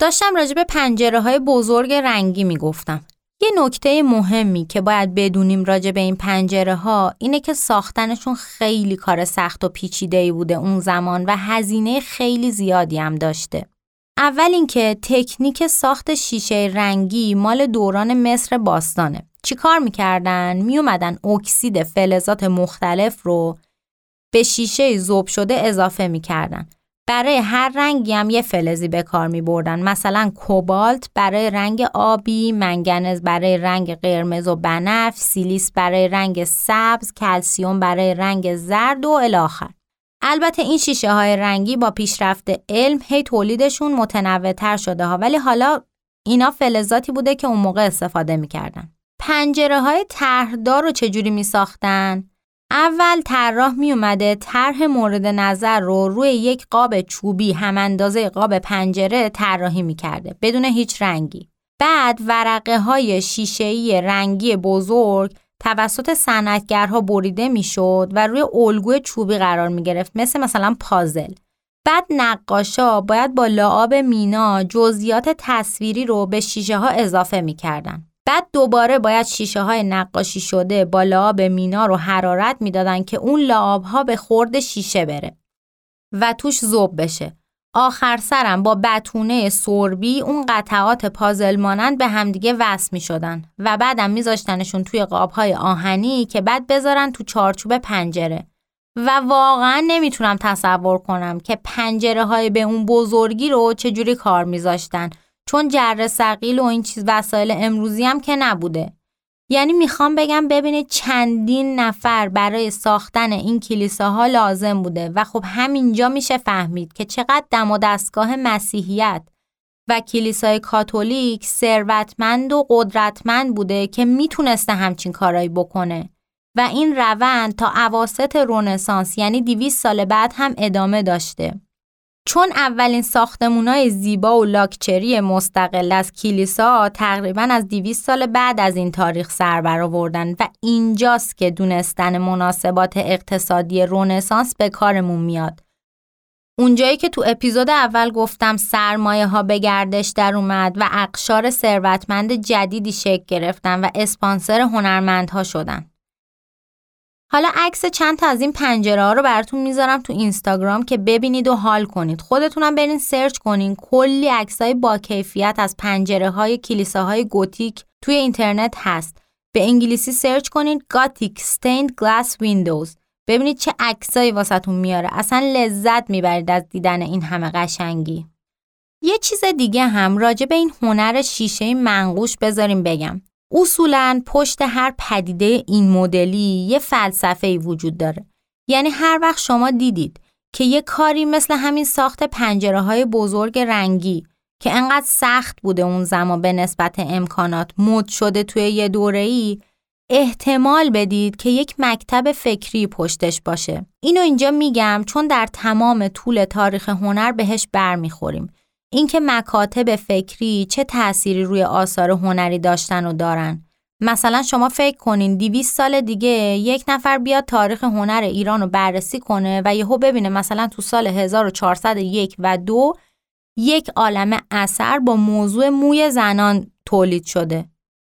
داشتم راجع به پنجره های بزرگ رنگی می‌گفتم. یه نکته مهمی که باید بدونیم راجع به این پنجره ها اینه که ساختنشون خیلی کار سخت و پیچیده بوده اون زمان و هزینه خیلی زیادی هم داشته. اول اینکه تکنیک ساخت شیشه رنگی مال دوران مصر باستانه. چیکار می‌کردن؟ میومدن اکسید فلزات مختلف رو به شیشه زوب شده اضافه می‌کردن. برای هر رنگی هم یه فلزی به کار می بردن. مثلا کوبالت برای رنگ آبی، منگنز برای رنگ قرمز و بنفش، سیلیس برای رنگ سبز، کلسیوم برای رنگ زرد و الاخر. البته این شیشه های رنگی با پیشرفت علم هی تولیدشون متنوع تر شده ها ولی حالا اینا فلزاتی بوده که اون موقع استفاده می‌کردن. پنجره های طرحدار رو چجوری می ساختن؟ اول طراح می اومده طرح مورد نظر رو روی یک قاب چوبی هم اندازه قاب پنجره طراحی می کرده بدون هیچ رنگی. بعد ورقه های شیشه‌ای رنگی بزرگ توسط صنعتگرها بریده می‌شد و روی الگوی چوبی قرار می گرفت مثل مثلا پازل. بعد نقاشا باید با لعاب مینا جزئیات تصویری رو به شیشه ها اضافه می‌کردن. بعد دوباره باید شیشه های نقاشی شده با لعاب مینا رو حرارت می‌دادن که اون لعاب ها به خورد شیشه بره و توش زوب بشه. آخر سرم با بتونه سربی اون قطعات پازل مانند به همدیگه وصل می شدن و بعدم میذاشتنشون توی های آهنی که بعد بذارن تو چارچوب پنجره و واقعا نمی‌تونم تصور کنم که پنجره های به اون بزرگی رو چجوری کار میذاشتن چون جر سقیل و این چیز وسایل امروزی هم که نبوده یعنی می‌خوام بگم ببینید چندین نفر برای ساختن این کلیساها لازم بوده و خب همینجا میشه فهمید که چقدر دم و دستگاه مسیحیت و کلیسای کاتولیک ثروتمند و قدرتمند بوده که می‌تونسته همچین کارایی بکنه و این روند تا عواست رونسانس یعنی 200 سال بعد هم ادامه داشته. چون اولین ساختمونای زیبا و لاکچری مستقل از کلیسا تقریبا از 200 سال بعد از این تاریخ سر برآوردن و اینجاست که دونستن مناسبات اقتصادی رونسانس به کارمون میاد. اونجایی که تو اپیزود اول گفتم سرمایه ها به گردش در اومد و اقشار ثروتمند جدیدی شکل گرفتن و اسپانسر هنرمندها شدن. حالا عکس چند تا از این پنجره ها رو براتون می‌ذارم تو اینستاگرام که ببینید و حال کنید. خودتونم برین search کنین. کلی عکسای با کیفیت از پنجره های کلیساهای گوتیک توی اینترنت هست. به انگلیسی search کنید Gothic Stained Glass Windows. ببینید چه عکسایی واسه‌تون میاره. اصلا لذت می‌برید از دیدن این همه قشنگی. یه چیز دیگه هم راجع به این هنر شیشه منقوش بذاریم بگم. اصولا پشت هر پدیده این مدلی یه فلسفه ای وجود داره. یعنی هر وقت شما دیدید که یه کاری مثل همین ساخت پنجره های بزرگ رنگی که انقدر سخت بوده اون زمان به نسبت امکانات مد شده توی یه دوره ای احتمال بدید که یک مکتب فکری پشتش باشه. اینو اینجا میگم چون در تمام طول تاریخ هنر بهش برمیخوریم. اینکه مکاتب فکری چه تأثیری روی آثار هنری داشتن و دارن. مثلا شما فکر کنین 200 سال دیگه یک نفر بیاد تاریخ هنر ایران رو بررسی کنه و یهو ببینه مثلا تو سال 1401 و دو یک عالم اثر با موضوع موی زنان تولید شده.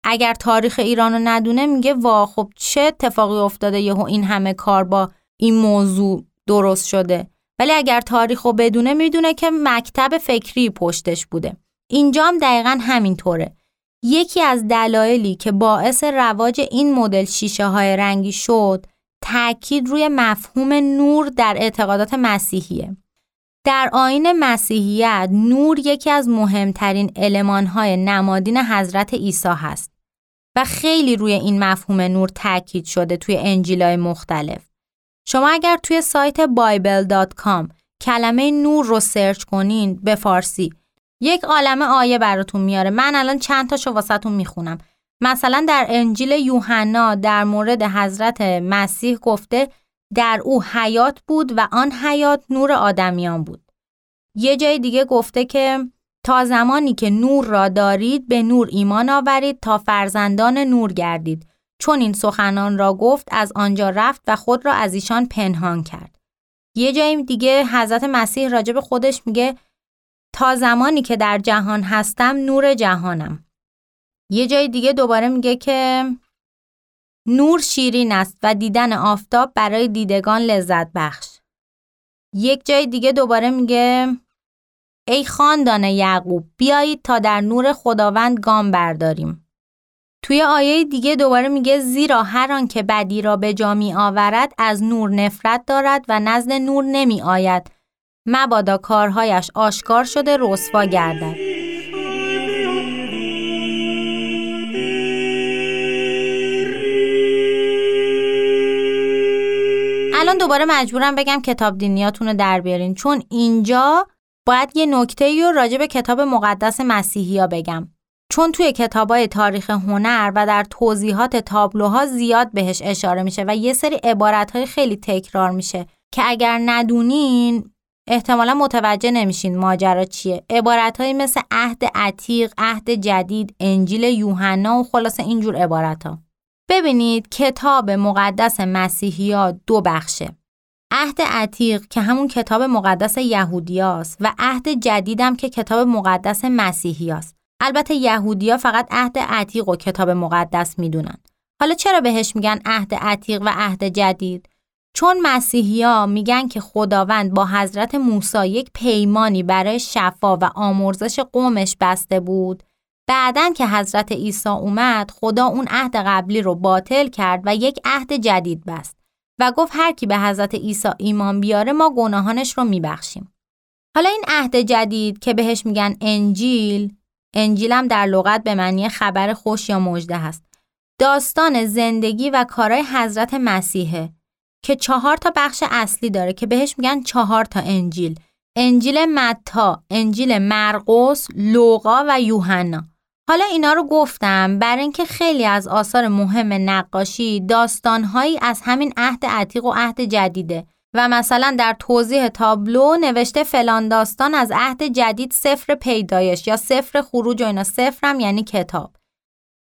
اگر تاریخ ایران رو ندونه میگه وا خب چه اتفاقی افتاده یهو این همه کار با این موضوع درست شده؟ ولی اگر تاریخ رو بدونه می‌دونه که مکتب فکری پشتش بوده. اینجا هم دقیقا همینطوره. یکی از دلایلی که باعث رواج این مدل شیشه های رنگی شد تاکید روی مفهوم نور در اعتقادات مسیحیه. در آین مسیحیت نور یکی از مهمترین های نمادین حضرت عیسی هست و خیلی روی این مفهوم نور تاکید شده توی انجیلای مختلف. شما اگر توی سایت bible.com کلمه نور رو سرچ کنین به فارسی یک عالمه آیه براتون میاره. من الان چند تاشو واسهتون می‌خونم. مثلا در انجیل یوحنا در مورد حضرت مسیح گفته در او حیات بود و آن حیات نور آدمیان بود. یه جای دیگه گفته که تا زمانی که نور را دارید به نور ایمان آورید تا فرزندان نور گردید. چون این سخنان را گفت از آنجا رفت و خود را از ایشان پنهان کرد. یه جایی دیگه حضرت مسیح راجب خودش میگه تا زمانی که در جهان هستم نور جهانم. یه جای دیگه دوباره میگه که نور شیرین است و دیدن آفتاب برای دیدگان لذت بخش. یک جای دیگه دوباره میگه ای خاندان یعقوب بیایید تا در نور خداوند گام برداریم. توی آیه دیگه دوباره میگه زیرا هر آن که بدی را به جا می آورد از نور نفرت دارد و نزد نور نمی آید. مبادا کارهایش آشکار شده رسوا گردد. الان دوباره مجبورم بگم کتاب دینیاتون رو در بیارین چون اینجا باید یه نکته رو راجع به کتاب مقدس مسیحی ها بگم. چون توی کتابای تاریخ هنر و در توضیحات تابلوها زیاد بهش اشاره میشه و یه سری عبارتهای خیلی تکرار میشه که اگر ندونین احتمالا متوجه نمیشین ماجرا چیه عبارتهایی مثل عهد عتیق، عهد جدید، انجیل یوحنا و خلاص اینجور عبارت ها. ببینید کتاب مقدس مسیحی ها دو بخشه. عهد عتیق که همون کتاب مقدس یهودیاست و عهد جدیدم که کتاب مقدس مسیحیاست. البته یهودیا فقط عهد عتیق و کتاب مقدس می‌دونن. حالا چرا بهش میگن عهد عتیق و عهد جدید؟ چون مسیحیا میگن که خداوند با حضرت موسی یک پیمانی برای شفا و آمرزش قومش بسته بود بعدا که حضرت عیسی اومد خدا اون عهد قبلی رو باطل کرد و یک عهد جدید بست و گفت هر کی به حضرت عیسی ایمان بیاره ما گناهانش رو میبخشیم حالا این عهد جدید که بهش میگن انجیل انجیلم در لغت به معنی خبر خوش یا مژده هست. داستان زندگی و کارهای حضرت مسیحه که چهار تا بخش اصلی داره که بهش میگن چهار تا انجیل. انجیل متا، انجیل مرقس، لوقا و یوحنا. حالا اینا رو گفتم برای اینکه خیلی از آثار مهم نقاشی داستانهایی از همین عهد عتیق و عهد جدیده. و مثلا در توضیح تابلو نوشته فلان داستان از عهد جدید سفر پیدایش یا سفر خروج و اینا. سفرم یعنی کتاب.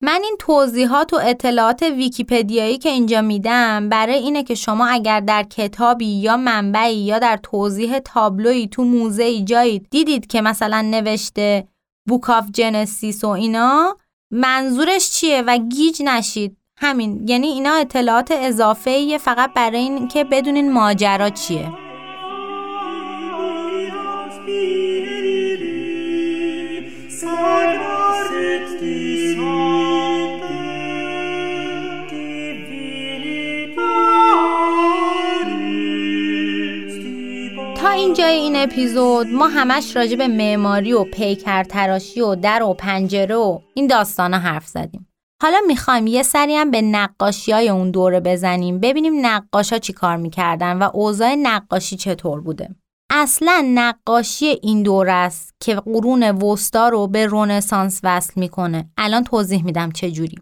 من این توضیحات و اطلاعات ویکیپدیایی که اینجا میدم برای اینه که شما اگر در کتابی یا منبعی یا در توضیح تابلویی تو موزه جایی دیدید که مثلا نوشته Book of Genesis و اینا منظورش چیه و گیج نشید. همین یعنی اینا اطلاعات اضافه فقط برای این که بدونین ماجرا چیه تا اینجای این اپیزود ما همش راجع به معماری و پیکر تراشی و در و پنجره و این داستانا حرف زدیم. حالا می‌خوایم یه سری هم به نقاشی های اون دوره بزنیم ببینیم نقاشا چی کار می‌کردن و اوضاع نقاشی چطور بوده. اصلا نقاشی این دوره است که قرون وسطا رو به رونسانس وصل می‌کنه. الان توضیح میدم چه جوری.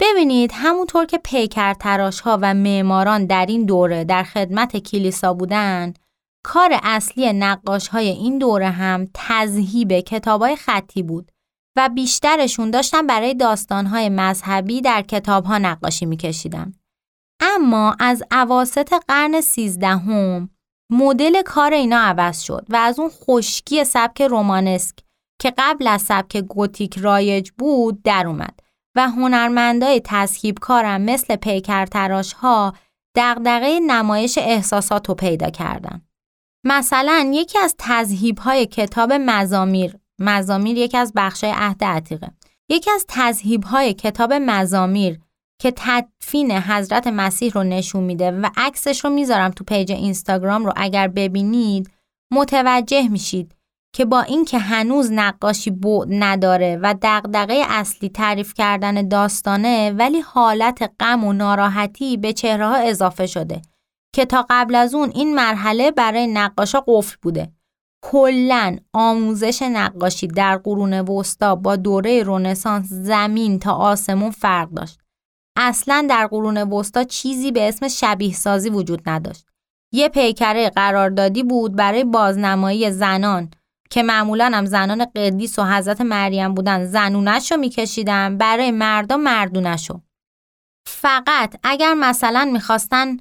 ببینید همونطور که پیکر تراش ها و معماران در این دوره در خدمت کلیسا بودن کار اصلی نقاش های این دوره هم تذهیب کتاب های خطی بود و بیشترشون داشتن برای داستان های مذهبی در کتاب ها نقاشی میکشیدن. اما از عواست قرن سیزدهم مدل کار اینا عوض شد و از اون خشکی سبک رومانسک که قبل از سبک گوتیک رایج بود در اومد و هنرمندای تصحیب کارم مثل پیکر تراش ها دغدغه نمایش احساسات رو پیدا کردن. مثلا یکی از تذهیب های کتاب مزامیر مزامیر یکی از بخشای عهد عتیقه یکی از تذهیب های کتاب مزامیر که تدفین حضرت مسیح رو نشون میده و عکسش رو می‌ذارم تو پیج اینستاگرام رو اگر ببینید متوجه میشید که با اینکه هنوز نقاشی بود نداره و دغدغه اصلی تعریف کردن داستانه ولی حالت غم و ناراحتی به چهره اضافه شده که تا قبل از اون این مرحله برای نقاشا قفل بوده. کلا آموزش نقاشی در قرون وسطا با دوره رونسانس زمین تا آسمون فرق داشت. اصلا در قرون وسطا چیزی به اسم شبیه سازی وجود نداشت. یه پیکره قراردادی بود برای بازنمایی زنان که معمولا هم زنان قدیس و حضرت مریم بودن زنونش رو میکشیدن برای مردا مردونش. فقط اگر مثلا می‌خواستن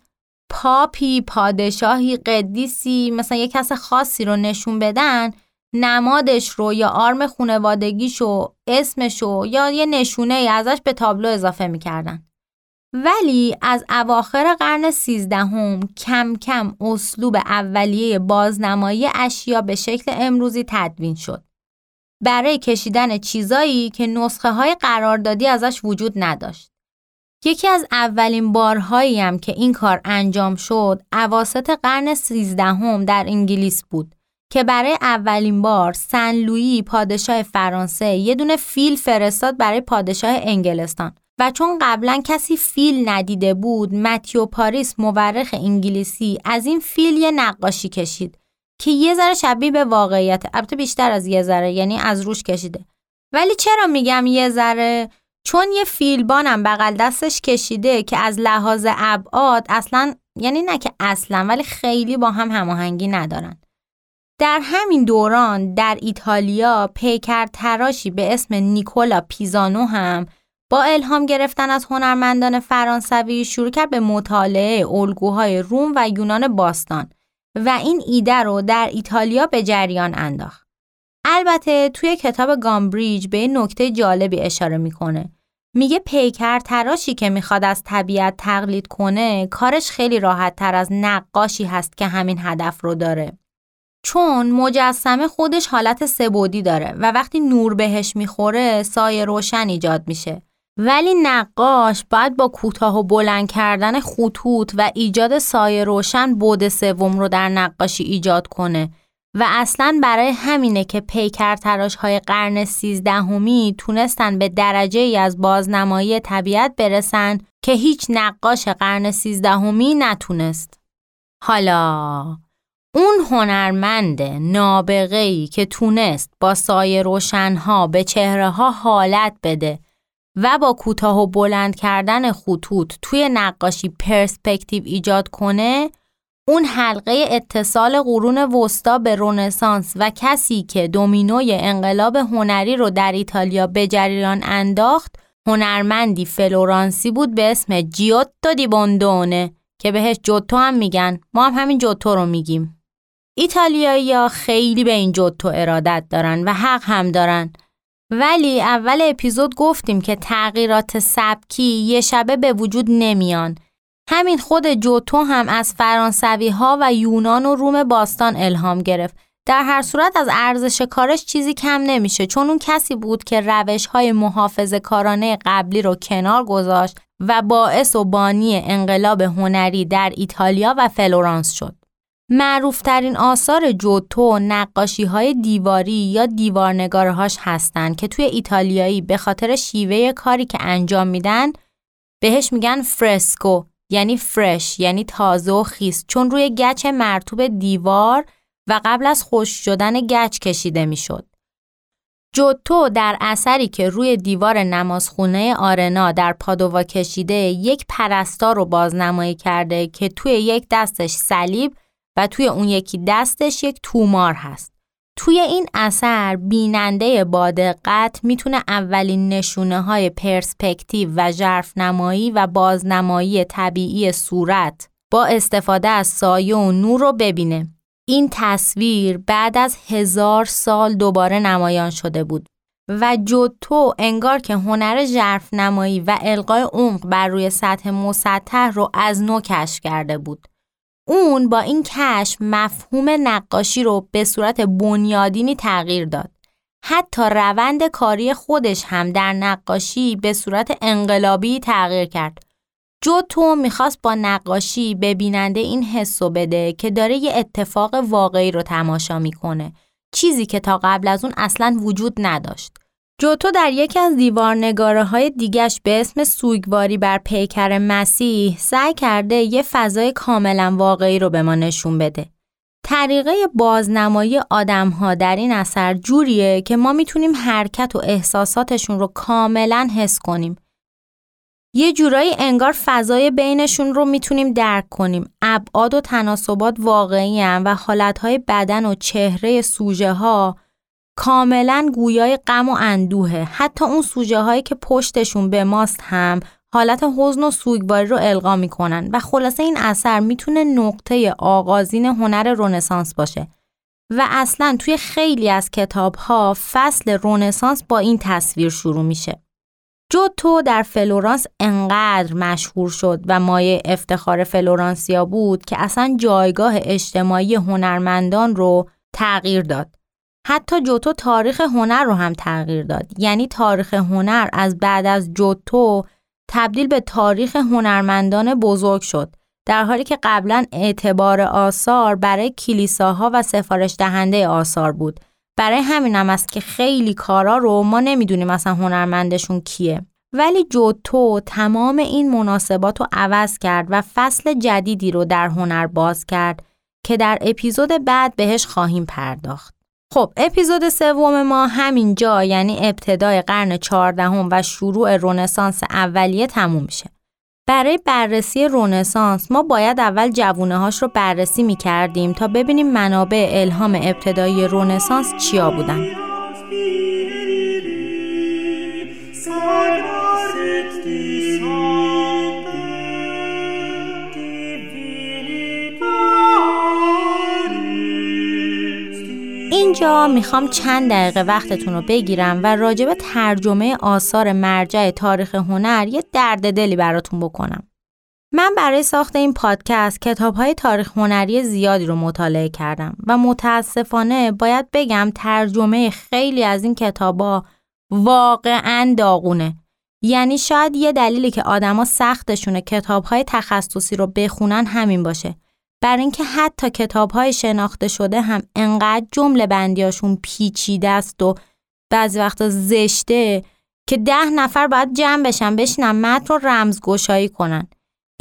پاپی پادشاهی قدیسی مثلا یه کس خاصی رو نشون بدن نمادش رو یا آرم خونوادگیشو اسمشو یا یه نشونه ازش به تابلو اضافه می‌کردن. ولی از اواخر قرن سیزدهم کم کم اسلوب اولیه بازنمایی اشیا به شکل امروزی تدوین شد. برای کشیدن چیزایی که نسخه های قراردادی ازش وجود نداشت. یکی از اولین بارهایی هم که این کار انجام شد اواسط قرن سیزدهم در انگلیس بود که برای اولین بار سن لویی پادشاه فرانسه یه دونه فیل فرستاد برای پادشاه انگلستان. و چون قبلا کسی فیل ندیده بود متیو پاریس مورخ انگلیسی از این فیل یه نقاشی کشید که یه ذره شبیه به واقعیت البته بیشتر از یه ذره یعنی از روش کشیده. ولی چرا میگم یه ذره؟ چون یه فیلبانم بغل دستش کشیده که از لحاظ ابعاد اصلا یعنی نه که اصلا ولی خیلی با هم هماهنگی ندارن در همین دوران در ایتالیا پیکر تراشی به اسم نیکولا پیزانو هم با الهام گرفتن از هنرمندان فرانسوی شروع کرد به مطالعه الگوهای روم و یونان باستان و این ایده رو در ایتالیا به جریان انداخت. البته توی کتاب گامبریج به نکته جالبی اشاره می‌کنه. میگه پیکر تراشی که می‌خواد از طبیعت تقلید کنه کارش خیلی راحت تر از نقاشی هست که همین هدف رو داره. چون مجسمه خودش حالت سبودی داره و وقتی نور بهش می‌خوره سایه روشن ایجاد میشه ولی نقاش باید با کوتاه و بلند کردن خطوط و ایجاد سایه روشن بود سوم رو در نقاشی ایجاد کنه و اصلا برای همینه که پیکر تراش های قرن سیزدهمی تونستن به درجه ای از بازنمایی طبیعت برسن که هیچ نقاش قرن سیزدهمی نتونست. حالا اون هنرمند نابغه ای که تونست با سایه روشنها به چهره ها حالت بده و با کوتاه و بلند کردن خطوط توی نقاشی پرسپکتیو ایجاد کنه اون حلقه اتصال قرون وسطا به رونسانس و کسی که دومینوی انقلاب هنری رو در ایتالیا به جریان انداخت هنرمندی فلورانسی بود به اسم جیوتو دی بوندونه که بهش جوتو هم میگن. ما هم همین جوتو رو میگیم. ایتالیایی ها خیلی به این جوتو ارادت دارن و حق هم دارن. ولی اول اپیزود گفتیم که تغییرات سبکی یه شبه به وجود نمیان. همین خود جوتو هم از فرانسوی ها و یونان و روم باستان الهام گرفت در هر صورت از ارزش کارش چیزی کم نمیشه چون اون کسی بود که روش های محافظ کارانه قبلی رو کنار گذاشت و باعث و بانی انقلاب هنری در ایتالیا و فلورانس شد. معروفترین آثار جوتو نقاشی های دیواری یا دیوارنگارهاش هستند که توی ایتالیایی به خاطر شیوه کاری که انجام میدن بهش میگن فرسکو یعنی فرش یعنی تازه و خیس چون روی گچ مرتوب دیوار و قبل از خوش شدن گچ کشیده می‌شد. جوتو در اثری که روی دیوار نمازخونه آرنا در پادووا کشیده یک پرستار رو بازنمایی کرده که توی یک دستش صلیب و توی اون یکی دستش یک تومار هست. توی این اثر بیننده با دقت می‌تونه اولین نشونه های پرسپکتیو و ژرف نمایی و بازنمایی طبیعی صورت با استفاده از سایه و نور رو ببینه. این تصویر بعد از هزار سال دوباره نمایان شده بود و جوتو انگار که هنر ژرف نمایی و القای عمق بر روی سطح مسطح رو از نو کشف کرده بود. اون با این کشف مفهوم نقاشی رو به صورت بنیادینی تغییر داد. حتی روند کاری خودش هم در نقاشی به صورت انقلابی تغییر کرد. جوتو می‌خواست با نقاشی به بیننده این حسو بده که داره یه اتفاق واقعی رو تماشا می‌کنه. چیزی که تا قبل از اون اصلا وجود نداشت. جوتو در یکی از دیوارنگاره های دیگش به اسم سوگواری بر پیکر مسیح سعی کرده یه فضای کاملا واقعی رو به ما نشون بده. طریقه بازنمایی آدم ها در این اثر جوریه که ما می‌تونیم حرکت و احساساتشون رو کاملا حس کنیم. یه جورایی انگار فضای بینشون رو می‌تونیم درک کنیم. ابعاد و تناسبات واقعی هم و حالتهای بدن و چهره سوژه ها کاملا گویای غم و اندوهه حتی اون سوژه هایی که پشتشون به ماست هم حالت حزن و سوگواری رو القا می‌کنن و خلاصه این اثر می‌تونه نقطه آغازین هنر رونسانس باشه و اصلا توی خیلی از کتاب ها فصل رونسانس با این تصویر شروع میشه. جوتو در فلورانس انقدر مشهور شد و مایه افتخار فلورانسیا بود که اصلا جایگاه اجتماعی هنرمندان رو تغییر داد. حتی جوتو تاریخ هنر رو هم تغییر داد. یعنی تاریخ هنر از بعد از جوتو تبدیل به تاریخ هنرمندان بزرگ شد. در حالی که قبلا اعتبار آثار برای کلیساها و سفارش دهنده آثار بود برای همین هم است که خیلی کارا رو ما نمی‌دونیم مثلا هنرمندشون کیه ولی جوتو تمام این مناسبات رو عوض کرد و فصل جدیدی رو در هنر باز کرد که در اپیزود بعد بهش خواهیم پرداخت. خب اپیزود سوم ما همین جا یعنی ابتدای قرن چهاردهم و شروع رونسانس اولیه تموم میشه. برای بررسی رونسانس ما باید اول جوونه هاش رو بررسی می کردیم تا ببینیم منابع الهام ابتدایی رونسانس چیا بودن. اینجا می‌خوام چند دقیقه وقتتون رو بگیرم و راجب ترجمه آثار مرجع تاریخ هنر یه درد دلی براتون بکنم. من برای ساخت این پادکست کتاب های تاریخ هنری زیادی رو مطالعه کردم و متاسفانه باید بگم ترجمه خیلی از این کتابا واقعا داغونه. یعنی شاید یه دلیلی که آدما سختشونه کتاب های تخصصی رو بخونن همین باشه. بر اینکه حتی کتاب های شناخته شده هم انقدر جمله بندیاشون پیچیده است و بعضی وقتا زشته که ده نفر باید جمع بشن بشینن متن رو رمزگشایی کنن.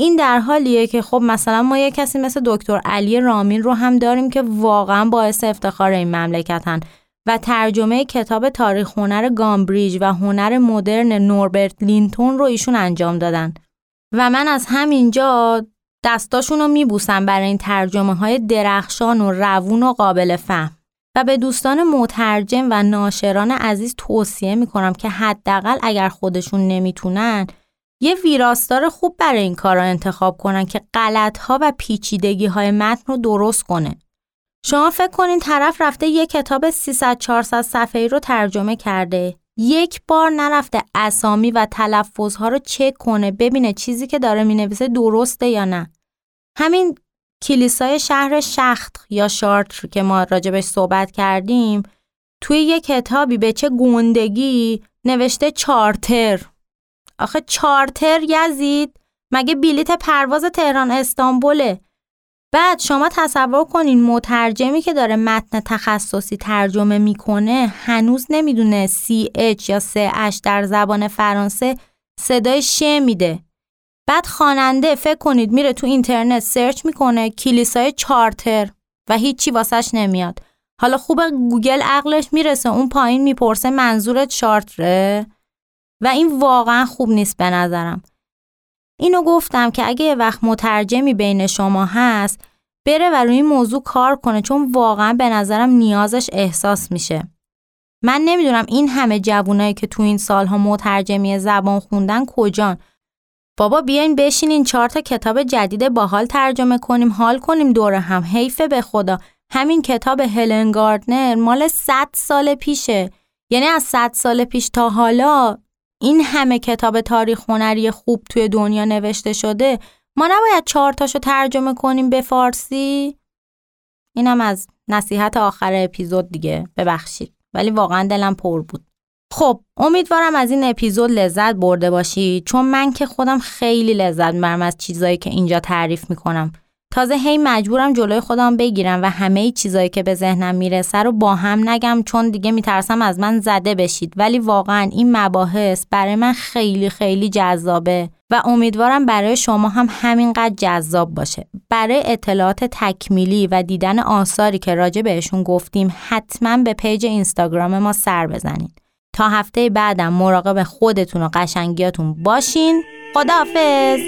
این در حالیه که خب مثلا ما یه کسی مثل دکتر علی رامین رو هم داریم که واقعا باعث افتخار این مملکتن و ترجمه کتاب تاریخ هنر گامبریج و هنر مدرن نوربرت لینتون رو ایشون انجام دادن. و من از همینجا دستاشون رو میبوسم برای این ترجمه های درخشان و روون و قابل فهم و به دوستان مترجم و ناشران عزیز توصیه می‌کنم که حداقل اگر خودشون نمی‌تونن یه ویراستار خوب برای این کارا انتخاب کنن که غلط ها و پیچیدگی های متن رو درست کنه. شما فکر کنین طرف رفته یه کتاب 300 400 صفحه‌ای رو ترجمه کرده. یک بار نرفته اسامی و تلفظ ها رو چک کنه ببینه چیزی که داره می‌نویسه درسته یا نه. همین کلیسای شهر شخت یا شارتر که ما راجبش صحبت کردیم توی یه کتابی به چه گوندگی نوشته چارتر. آخه چارتر یزید؟ مگه بلیت پرواز تهران استانبوله؟ بعد شما تصور کنین مترجمی که داره متن تخصصی ترجمه می‌کنه هنوز نمی‌دونه اچ یا اش در زبان فرانسه صدای ش میده. بعد خواننده فکر کنید میره تو اینترنت search می‌کنه کلیسای چارتر و هیچی واسش نمیاد. حالا خوبه گوگل عقلش می‌رسه اون پایین می‌پرسه منظورت شارتره؟ و این واقعا خوب نیست به نظرم. اینو گفتم که اگه وقت مترجمی بین شما هست بره و روی این موضوع کار کنه چون واقعا به نظرم نیازش احساس میشه. من نمی‌دونم این همه جوونایی که تو این سالها مترجمی زبان خوندن کجان. بابا بیاین بشینین چهار تا کتاب جدید باحال ترجمه کنیم حال کنیم دور هم. حیفه به خدا. همین کتاب هلن گاردنر مال 100 سال پیشه. یعنی از 100 سال پیش تا حالا این همه کتاب تاریخ هنری خوب توی دنیا نوشته شده ما نباید چهار تاشو ترجمه کنیم به فارسی؟ اینم از نصیحت آخر اپیزود دیگه ببخشید. ولی واقعا دلم پر بود. خب امیدوارم از این اپیزود لذت برده باشید چون من که خودم خیلی لذت می‌برم از چیزایی که اینجا تعریف می‌کنم. تازه هی مجبورم جلوی خودم بگیرم و همه چیزایی که به ذهنم می‌رسه رو با هم نگم چون دیگه میترسم از من زده بشید. ولی واقعا این مباحث برای من خیلی خیلی جذابه و امیدوارم برای شما هم همینقدر جذاب باشه. برای اطلاعات تکمیلی و دیدن آثاری که راجع بهشون گفتیم حتما به پیج اینستاگرام ما سر بزنید تا هفته بعدم مراقب خودتون و قشنگیاتون باشین. خداحافظ!